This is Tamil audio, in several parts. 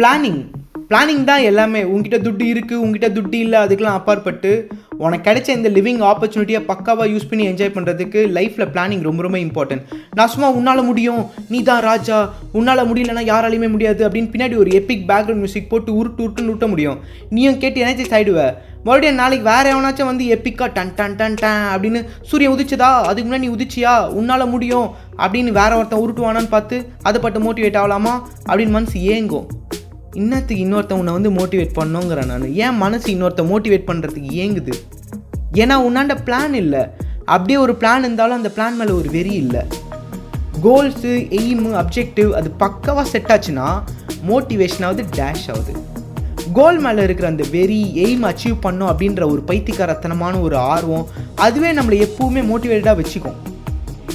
பிளானிங் பிளானிங் தான் எல்லாமே. உங்ககிட்ட துட்டு இருக்குது உங்ககிட்ட துட்டு இல்லை அதுக்கெலாம் அப்பாற்பட்டு. உனக்கு கிடைச்ச இந்த லிவிங் ஆப்பர்ச்சுனிட்டியை பக்காவாக யூஸ் பண்ணி என்ஜாய் பண்ணுறதுக்கு லைஃப்பில் பிளானிங் ரொம்ப ரொம்ப இம்பார்ட்டன்ட் நான் சும்மா உன்னால் முடியும். நீ தான் ராஜா. உன்னால் முடியலன்னா யாராலையுமே முடியாது அப்படின்னு பின்னாடி ஒரு எப்பிக் பேக்ரவுண்ட் மியூசிக் போட்டு உருட்டு உருட்டுன்னு உருட்ட முடியும். நீயும் கேட்டு எனர்ஜைஸ் ஆகிடுவ மறுபடியும் நாளைக்கு வேறு எவனாச்சும் வந்து எப்பிக்கா டன் டன் டன் டன் அப்படின்னு சூரியன் உதிச்சதா? அதுக்கு முன்னாடி நீ உதிச்சியா? உன்னால் முடியும் அப்படின்னு வேற ஒருத்தன் உருட்டுவானான்னு பார்த்து அதை பட்டு மோட்டிவேட் ஆகலாமா அப்படின்னு மனசு ஏங்கும். இன்னத்துக்கு இன்னொருத்தன் உன்னை வந்து மோட்டிவேட் பண்ணுங்கிறேன் நான். ஏன் மனசு இன்னொருத்த மோட்டிவேட் பண்ணுறதுக்கு ஏங்குது. ஏன்னா உன்னாண்ட பிளான் இல்லை. அப்படியே ஒரு பிளான் இருந்தாலும் அந்த பிளான் மேலே ஒரு வெறி இல்லை. கோல்ஸு எய்மு அப்ஜெக்டிவ் அது பக்காவாக செட் ஆச்சுன்னா மோட்டிவேஷனாவது டேஷ் ஆகுது. கோல் மேலே இருக்கிற அந்த வெறி எய்ம் அச்சீவ் பண்ணோம் அப்படின்ற ஒரு பைத்தியக்காரத்தனமான ஒரு ஆர்வம் அதுவே நம்மளை எப்பவுமே மோட்டிவேட்டடாக வச்சுக்கும்.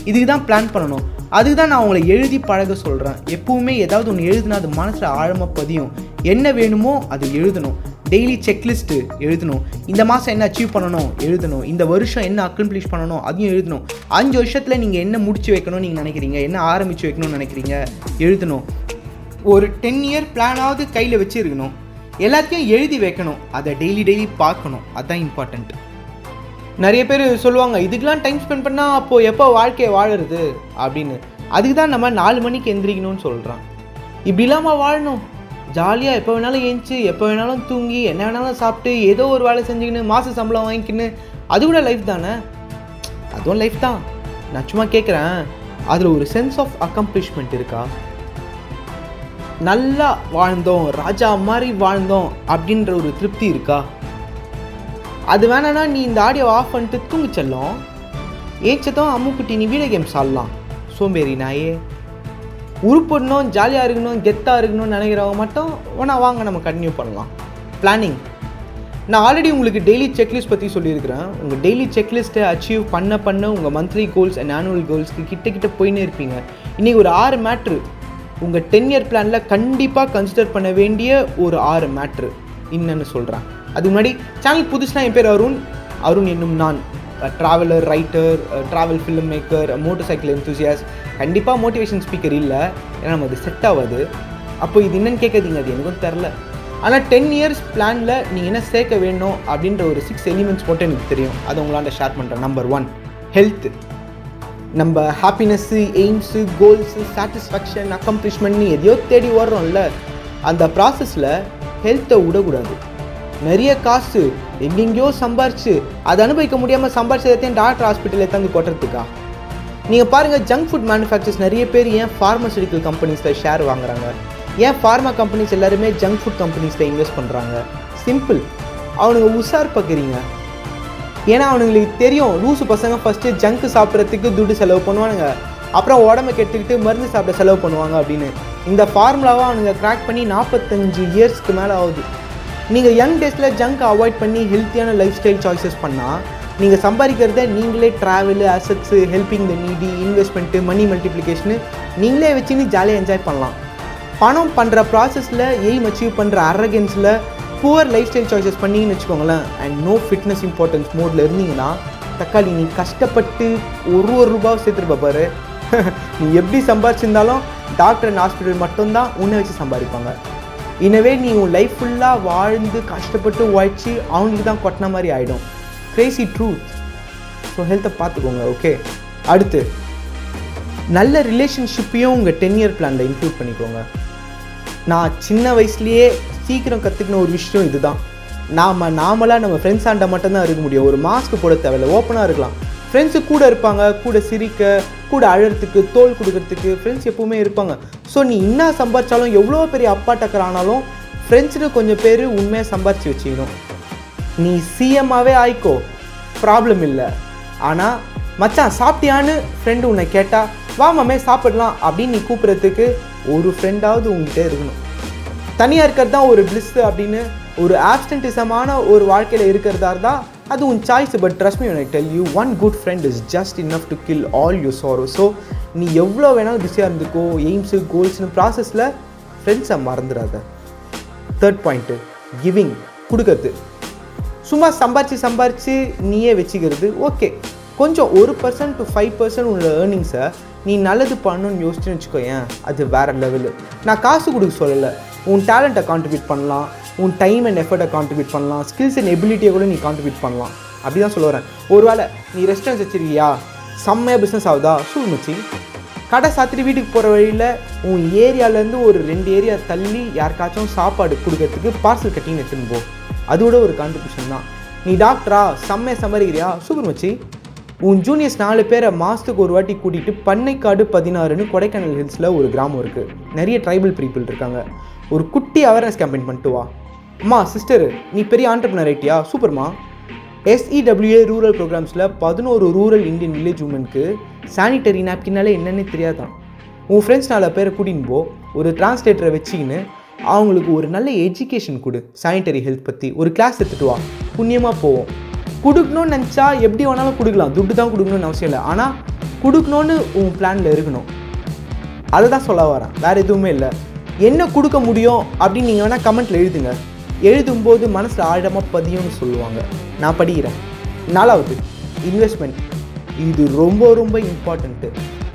இதுக்கு தான் பிளான் பண்ணணும். அதுக்கு தான் நான் உங்களை எழுதி பழக சொல்கிறேன் எப்பவுமே ஏதாவது ஒன்று எழுதுனா அது மனசில் ஆழமாக பதியும். என்ன வேணுமோ அது எழுதணும். டெய்லி செக்லிஸ்ட்டு எழுதணும். இந்த மாதம் என்ன அச்சீவ் பண்ணணும்? எழுதணும். இந்த வருஷம் என்ன அக்கம்ப்ளிஷ் பண்ணணும்? அதையும் எழுதணும். அஞ்சு வருஷத்தில் நீங்கள் என்ன முடிச்சு வைக்கணும்னு நீங்கள் நினைக்கிறீங்க? என்ன ஆரம்பித்து வைக்கணும்னு நினைக்கிறீங்க? எழுதணும். ஒரு டென் இயர் பிளானாவது கையில் வச்சுருக்கணும். எல்லாத்தையும் எழுதி வைக்கணும். அதை டெய்லி டெய்லி பார்க்கணும். அதுதான் இம்பார்ட்டண்ட் நிறைய பேர் சொல்லுவாங்க இதுக்கெலாம் டைம் ஸ்பெண்ட் பண்ணால் அப்போது எப்போ வாழ்க்கையை வாழறது? அப்படின்னு. அதுக்கு தான் நம்ம நாலு மணிக்கு எந்திரிக்கணும்னு சொல்கிறான் இப்படி இல்லாமல் வாழணும்? ஜாலியாக எப்போ வேணாலும் ஏஞ்சி எப்போ வேணாலும் தூங்கி என்ன வேணாலும் சாப்பிட்டு ஏதோ ஒரு வேலை செஞ்சுக்கின்னு மாத சம்பளம் வாங்கிக்கின்னு அது கூட லைஃப் தானே? அதுவும் லைஃப் தான். நான் சும்மா கேட்குறேன் அதில் ஒரு சென்ஸ் ஆஃப் அக்கம்ப்ளிஷ்மெண்ட் இருக்கா? நல்லா வாழ்ந்தோம் ராஜா மாதிரி வாழ்ந்தோம் அப்படின்ற ஒரு திருப்தி இருக்கா? அது வேணான்னா நீ இந்த ஆடியோ ஆஃப் பண்ணிட்டு தூங்கி செல்லும். ஏச்சதும் அம்முக்குட்டி நீ வீடியோ கேம்ஸ் ஆடலாம். சோம்பேறி நாயே. உருப்படணும் ஜாலியாக இருக்கணும் கெத்தாக இருக்கணும்னு நினைக்கிறவங்க மட்டும் ஒன்றா வாங்க நம்ம கண்டினியூ பண்ணலாம். பிளானிங் நான் ஆல்ரெடி உங்களுக்கு டெய்லி செக்லிஸ்ட் பற்றி சொல்லியிருக்கிறேன். உங்கள் டெய்லி செக்லிஸ்ட்டை அச்சீவ் பண்ண பண்ண உங்கள் மந்த்லி கோல்ஸ் அண்ட் ஆனுவல் கோல்ஸ்க்கு கிட்ட கிட்ட போயினே இருப்பீங்க. இன்றைக்கி ஒரு ஆறு மேட்ரு உங்கள் டென் இயர் பிளானில் கண்டிப்பாக கன்சிடர் பண்ண வேண்டிய ஒரு ஆறு மேட்ரு என்னன்னு சொல்கிறேன் அதுக்கு முன்னாடி சேனல் புதுசுனா என் பேர் அருண். அருண் என்னும் நான். Traveller writer travel film maker motorcycle enthusiast கண்டிப்பாக மோட்டிவேஷன் ஸ்பீக்கர் இல்லை. ஏன்னா நம்ம அது செட் ஆகாது. அப்போ இது என்னன்னு கேட்காதீங்க. அது எனக்கும் தெரில ஆனால் டென் இயர்ஸ் பிளானில் நீங்கள் என்ன சேர்க்க வேணும் அப்படின்ற ஒரு சிக்ஸ் எலிமெண்ட்ஸ் மட்டும் எனக்கு தெரியும். அதை உங்களாண்ட ஷேர் பண்ணுறேன் நம்பர் ஒன் ஹெல்த்து நம்ம ஹாப்பினஸ்ஸு எய்ம்ஸு கோல்ஸு சாட்டிஸ்ஃபேக்ஷன் அக்கம்ப்ளிஷ்மெண்ட்னு எதையோ தேடி ஓடுறோம்ல. அந்த ப்ராசஸில் ஹெல்த்தை விடக்கூடாது. நிறைய காசு எங்கெங்கேயோ சம்பாரிச்சு அதை அனுபவிக்க முடியாமல் சம்பாரிச்சதையும் டாக்டர் ஹாஸ்பிட்டலில் தந்து கொட்டுறதுக்கா நீங்கள் பாருங்கள் ஜங்க் ஃபுட் மேனுஃபேக்சர்ஸ் நிறைய பேர் ஏன் ஃபார்மசூட்டிக்கல் கம்பெனிஸில் ஷேர் வாங்குறாங்க? ஏன் ஃபார்மா கம்பெனிஸ் எல்லாருமே ஜங்க் ஃபுட் கம்பெனிஸில் இன்வெஸ்ட் பண்ணுறாங்க சிம்பிள் அவனுங்க உஷார் பார்க்குறீங்க ஏன்னா அவனுங்களுக்கு தெரியும் லூசு பசங்க ஃபஸ்ட்டு ஜங்க் சாப்பிட்றதுக்கு துட்டு செலவு பண்ணுவானுங்க. அப்புறம் உடம்ப கெட்டுக்கிட்டு மருந்து சாப்பிட செலவு பண்ணுவாங்க அப்படின்னு. இந்த ஃபார்முலாவை அவனுங்க கிராக் பண்ணி நாற்பத்தஞ்சு இயர்ஸ்க்கு மேலே ஆகுது. நீங்கள் யங் டேஸில் ஜங்க் அவாய்ட் பண்ணி ஹெல்த்தியான லைஃப் ஸ்டைல் சாய்ஸஸ் பண்ணால் நீங்கள் சம்பாதிக்கிறத நீங்களே travel assets helping the needy investment money multiplication நீங்களே வச்சுன்னு ஜாலியாக என்ஜாய் பண்ணலாம். பணம் பண்ணுற ப்ராசஸில் எய்ம் அச்சீவ் பண்ணுற அரகன்ஸில் புவர் லைஃப் ஸ்டைல் சாய்ஸஸ் பண்ணிங்கன்னு வச்சுக்கோங்களேன். அண்ட் நோ ஃபிட்னஸ் இம்பார்ட்டன்ஸ் மோடில் இருந்தீங்கன்னா தக்காளி நீ கஷ்டப்பட்டு ஒரு ஒரு ரூபாவும் சேர்த்துருப்ப பாரு. நீ எப்படி சம்பாரிச்சிருந்தாலும் டாக்டர் அண்ட் ஹாஸ்பிட்டல் மட்டும்தான் உன்னை வச்சு சம்பாதிப்பாங்க. இனவே நீ உன் லைஃப் ஃபுல்லாக வாழ்ந்து கஷ்டப்பட்டு உழைச்சி அவங்களுக்கு தான் கொட்டின மாதிரி ஆகிடும் கிரேசி ட்ரூத் ஸோ ஹெல்த்தை பார்த்துக்கோங்க ஓகே அடுத்து நல்ல ரிலேஷன்ஷிப்பையும் உங்கள் டென் இயர் பிளானில் இன்க்ளூட் பண்ணிக்கோங்க. நான் சின்ன வயசுலேயே சீக்கிரம் கற்றுக்கின ஒரு விஷயம் இதுதான். நாம் நாமளாக நம்ம ஃப்ரெண்ட்ஸ் ஆண்ட மட்டும்தான் இருக்க முடியும். ஒரு மாஸ்க் போட தேவையில்ல ஓப்பனாக இருக்கலாம். ஃப்ரெண்ட்ஸு கூட இருப்பாங்க கூட சிரிக்க கூட அழறதுக்கு தோல் கொடுக்கறதுக்கு ஃப்ரெண்ட்ஸ் எப்பவுமே இருப்பாங்க. ஸோ நீ என்ன சம்பாதிச்சாலும் எவ்வளோ பெரிய அப்பா டக்கர் ஆனாலும் ஃப்ரெண்ட்ஸுன்னு கொஞ்சம் பேர் உண்மையாக சம்பாரிச்சு வச்சுக்கணும். நீ சிஎம்மாகவே ஆயிக்கோ. ப்ராப்ளம் இல்லை. ஆனால் மச்சான் சாப்பிட்டியான்னு ஃப்ரெண்டு உன்னை கேட்டால் வா மாமே சாப்பிடலாம் அப்படின்னு நீ கூப்பிட்றதுக்கு ஒரு ஃப்ரெண்டாவது உங்ககிட்ட இருக்கணும். தனியாக இருக்கிறது தான் ஒரு பிளிஸ்ஸு அப்படின்னு ஒரு ஆப்ஸ்டன்டிசமான ஒரு வாழ்க்கையில் இருக்கிறதா இருந்தால் அது உன் choice but trust me I tell you one good friend is just enough to kill all you sorrow so நீ எவ்வளோ வேணாலும் பிஸியாக இருந்துக்கோ எய்ம்ஸு கோல்ஸ்னு ப்ராசஸில் ஃப்ரெண்ட்ஸை மறந்துடாத தேர்ட் பாயிண்ட்டு கிவிங் கொடுக்கறது. சும்மா சம்பாரித்து சம்பாரித்து நீயே வச்சுக்கிறது ஓகே கொஞ்சம் ஒரு பர்சன்ட் டு ஃபைவ் பர்சன்ட் உள்ள ஏர்னிங்ஸை நீ நல்லது பண்ணணும்னு யோசிச்சுன்னு வச்சுக்கோயேன் அது வேறு லெவலு நான் காசு கொடுக்க சொல்லலை. உன் டேலண்ட்டை கான்ட்ரிபியூட் பண்ணலாம். உன் டைம் அண்ட் எஃபர்ட்டை கான்ட்ரிபியூட் பண்ணலாம். ஸ்கில்ஸ் அண்ட் எபிலிட்டியை கூட நீ கான்ட்ரிபியூட் பண்ணலாம். அப்படி தான் சொல்ல வரேன் ஒருவேளை நீ ரெஸ்டாரண்ட் வச்சிருக்கியா? செம்மையாக பிஸ்னஸ் ஆகுதா? சூழ் கடை சாத்திட்டு வீட்டுக்கு போகிற வழியில் உன் ஏரியாவிலேருந்து ஒரு ரெண்டு ஏரியா தள்ளி யாருக்காச்சும் சாப்பாடு கொடுக்கறதுக்கு பார்சல் கட்டிங் எடுத்துன்னு போ. அதோட ஒரு கான்ட்ரிபியூஷன் தான். நீ டாக்டரா செம்மையாக சம்பாதிக்கிறியா? சூப்பர் மச்சி. உன் ஜூனியர்ஸ் நாலு பேரை மாதத்துக்கு ஒரு வாட்டி கூட்டிகிட்டு பண்ணைக்காடு பதினாறுன்னு கொடைக்கானல் ஹில்ஸில் ஒரு கிராமம் இருக்குது நிறைய ட்ரைபல் பீப்புள் இருக்காங்க. ஒரு குட்டி அவேர்னஸ் கேம்பெயின் பண்ணிட்டு வா. அம்மா சிஸ்டர் நீ பெரிய ஆண்டர்பனர் ஐட்டியா சூப்பர்மா. எஸ்இடபிள்யூஏ ரூரல் ப்ரோக்ராம்ஸில் பதினோரு ரூரல் இந்தியன் வில்லேஜ் உமனுக்கு சானிட்டரி நாப்கின்னாலே என்னென்னு தெரியாதான். உன் ஃப்ரெண்ட்ஸ் நாலு பேரை கூட்டின்னு போ ஒரு டிரான்ஸ்லேட்டரை வச்சுக்கின்னு அவங்களுக்கு ஒரு நல்ல எஜுகேஷன் கொடு. சானிட்டரி ஹெல்த் பற்றி ஒரு கிளாஸ் எடுத்துகிட்டு வா. புண்ணியமாக போவோம். கொடுக்கணும்னு நினச்சா எப்படி வேணாலும் கொடுக்கலாம். துட்டு தான் கொடுக்கணும்னு அவசியம் இல்லை. ஆனால் கொடுக்கணும்னு உன் பிளானில் இருக்கணும். அதை தான் சொல்ல வரேன். வேறு எதுவுமே இல்லை. என்ன கொடுக்க முடியும் அப்படின்னு நீங்கள் வேணால் கமெண்ட்டில் எழுதுங்க. எழுதும்போது மனசில் ஆழமாக பதியும்னு சொல்லுவாங்க. நான் படிக்கிறேன். நாலாவது இன்வெஸ்ட்மெண்ட் இது ரொம்ப ரொம்ப இம்பார்ட்டண்ட்டு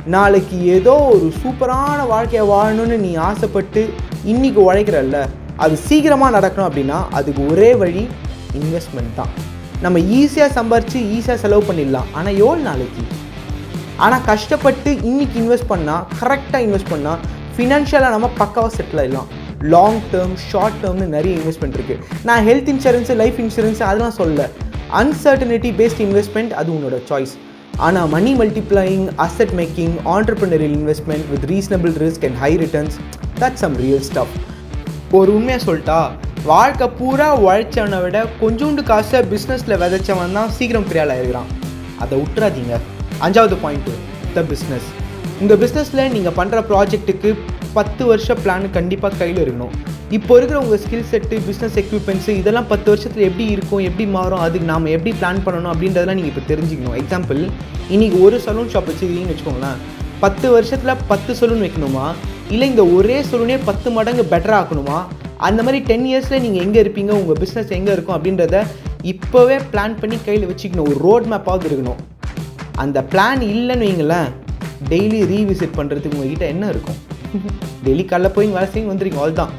நாளைக்கு ஏதோ ஒரு சூப்பரான வாழ்க்கையை வாழணும்னு நீ ஆசைப்பட்டு இன்னைக்கு உழைக்கிறல்ல அது சீக்கிரமாக நடக்கணும் அப்படின்னா அதுக்கு ஒரே வழி இன்வெஸ்ட்மெண்ட் தான். நம்ம ஈஸியாக சம்பாரித்து ஈஸியாக செலவு பண்ணிடலாம். ஆனால் எவ்வளோ நாளைக்கு? ஆனால் கஷ்டப்பட்டு இன்னைக்கு இன்வெஸ்ட் பண்ணால் கரெக்டாக இன்வெஸ்ட் பண்ணால் ஃபினான்ஷியலாக நம்ம பக்காவாக செட்டில் ஆகிடலாம் லாங் டேர்ம் ஷார்ட் டேர்ம்னு நிறைய இன்வெஸ்ட்மெண்ட் இருக்குது நான் ஹெல்த் இன்சூரன்ஸு லைஃப் இன்சூரன்ஸ் அதெல்லாம் சொல்ல அன்சர்டனிட்டி பேஸ்ட் இன்வெஸ்ட்மெண்ட் அது உன்னோட சாய்ஸ் ஆனால் money multiplying asset making entrepreneurial investment with reasonable risk and high returns that some real stuff ஒரு உண்மையாக சொல்லிட்டா வாழ்க்கை பூரா உழைச்சவனை விட கொஞ்சோண்டு காசை பிஸ்னஸில் விதைச்சவன் தான் சீக்கிரம் பெரிய ஆயிருக்கிறான் அதை விட்டுறாதீங்க அஞ்சாவது பாயிண்ட்டு த பிஸ்னஸ் இந்த பிஸ்னஸில் நீங்கள் பண்ணுற ப்ராஜெக்ட்டுக்கு பத்து வருஷ பிளான் கண்டிப்பாக கையில் இருக்கணும். இப்போ இருக்கிற உங்கள் ஸ்கில் செட்டு பிஸ்னஸ் எக்யூப்மெண்ட்ஸு இதெல்லாம் பத்து வருஷத்தில் எப்படி இருக்கும் எப்படி மாறும் அதுக்கு நாம் எப்படி பிளான் பண்ணணும் அப்படின்றதெல்லாம் நீங்கள் இப்போ தெரிஞ்சுக்கணும். எக்ஸாம்பிள் இன்றைக்கி ஒரு சலூன் ஷாப் வச்சுருக்கீங்கன்னு வச்சுக்கோங்களேன். பத்து வருஷத்தில் பத்து சலூன் வைக்கணுமா? இல்லை இந்த ஒரே சலூனே பத்து மடங்கு பெட்டராக ஆக்கணுமா? அந்த மாதிரி டென் இயர்ஸில் நீங்கள் எங்கே இருப்பீங்க உங்கள் பிஸ்னஸ் எங்கே இருக்கும் அப்படின்றத இப்போவே பிளான் பண்ணி கையில் வச்சுக்கணும். ஒரு ரோட் மேப்பாவது இருக்கணும். அந்த பிளான் இல்லைன்னு வைங்களேன் டெய்லி ரீவிசிட் பண்ணுறதுக்கு உங்ககிட்ட என்ன இருக்கும்? டெய்லி காலைல போய் வேலை செய்யும் வந்துடுங்க ஆல் தான்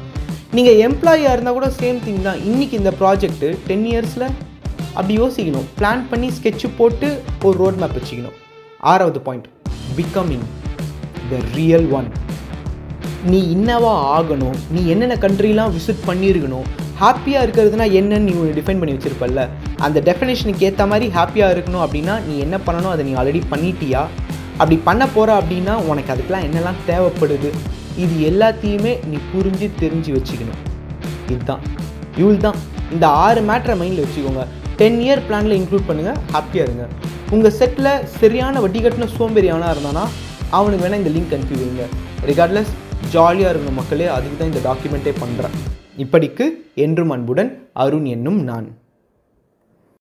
நீங்கள் எம்ப்ளாயியாக இருந்தால் கூட சேம் திங் தான். இன்றைக்கி இந்த ப்ராஜெக்ட்டு டென் இயர்ஸில் அப்படி யோசிக்கணும். பிளான் பண்ணி ஸ்கெட்சு போட்டு ஒரு ரோட் மேப் வச்சுக்கணும். ஆறாவது point becoming the real one நீ என்னவா ஆகணும்? நீ என்னென்ன கண்ட்ரிலாம் விசிட் பண்ணியிருக்கணும்? ஹாப்பியாக இருக்கிறதுனா என்னன்னு நீ ஒன்று டிஃபைன் பண்ணி வச்சிருப்பல்ல. அந்த டெஃபினேஷனுக்கு ஏற்ற மாதிரி ஹாப்பியாக இருக்கணும் அப்படின்னா நீ என்ன பண்ணணும்? அதை நீ ஆல்ரெடி பண்ணிட்டியா? அப்படி பண்ண போகிற அப்படின்னா உனக்கு அதுக்கெலாம் என்னெல்லாம் தேவைப்படுது? இது எல்லாத்தையுமே நீ புரிஞ்சு தெரிஞ்சு வச்சுக்கணும். இதுதான். இவள் தான். இந்த ஆறு மேட்ரை மைண்டில் வச்சுக்கோங்க. டென் இயர் பிளானில் இன்க்ளூட் பண்ணுங்கள் ஹாப்பியாக இருங்க. உங்கள் செட்டில் சரியான வட்டி கட்டின சோம்பேறி அவனாக இருந்தானா அவனுக்கு வேணால் இந்த லிங்க் அனுப்பி வைங்க. ரிகார்ட்லெஸ் ஜாலியாக இருக்கணும் மக்களே. அதுக்கு தான் இந்த டாக்குமெண்ட்டே பண்ணுறேன் இப்படிக்கு என்றும் அன்புடன் அருண் என்னும் நான்.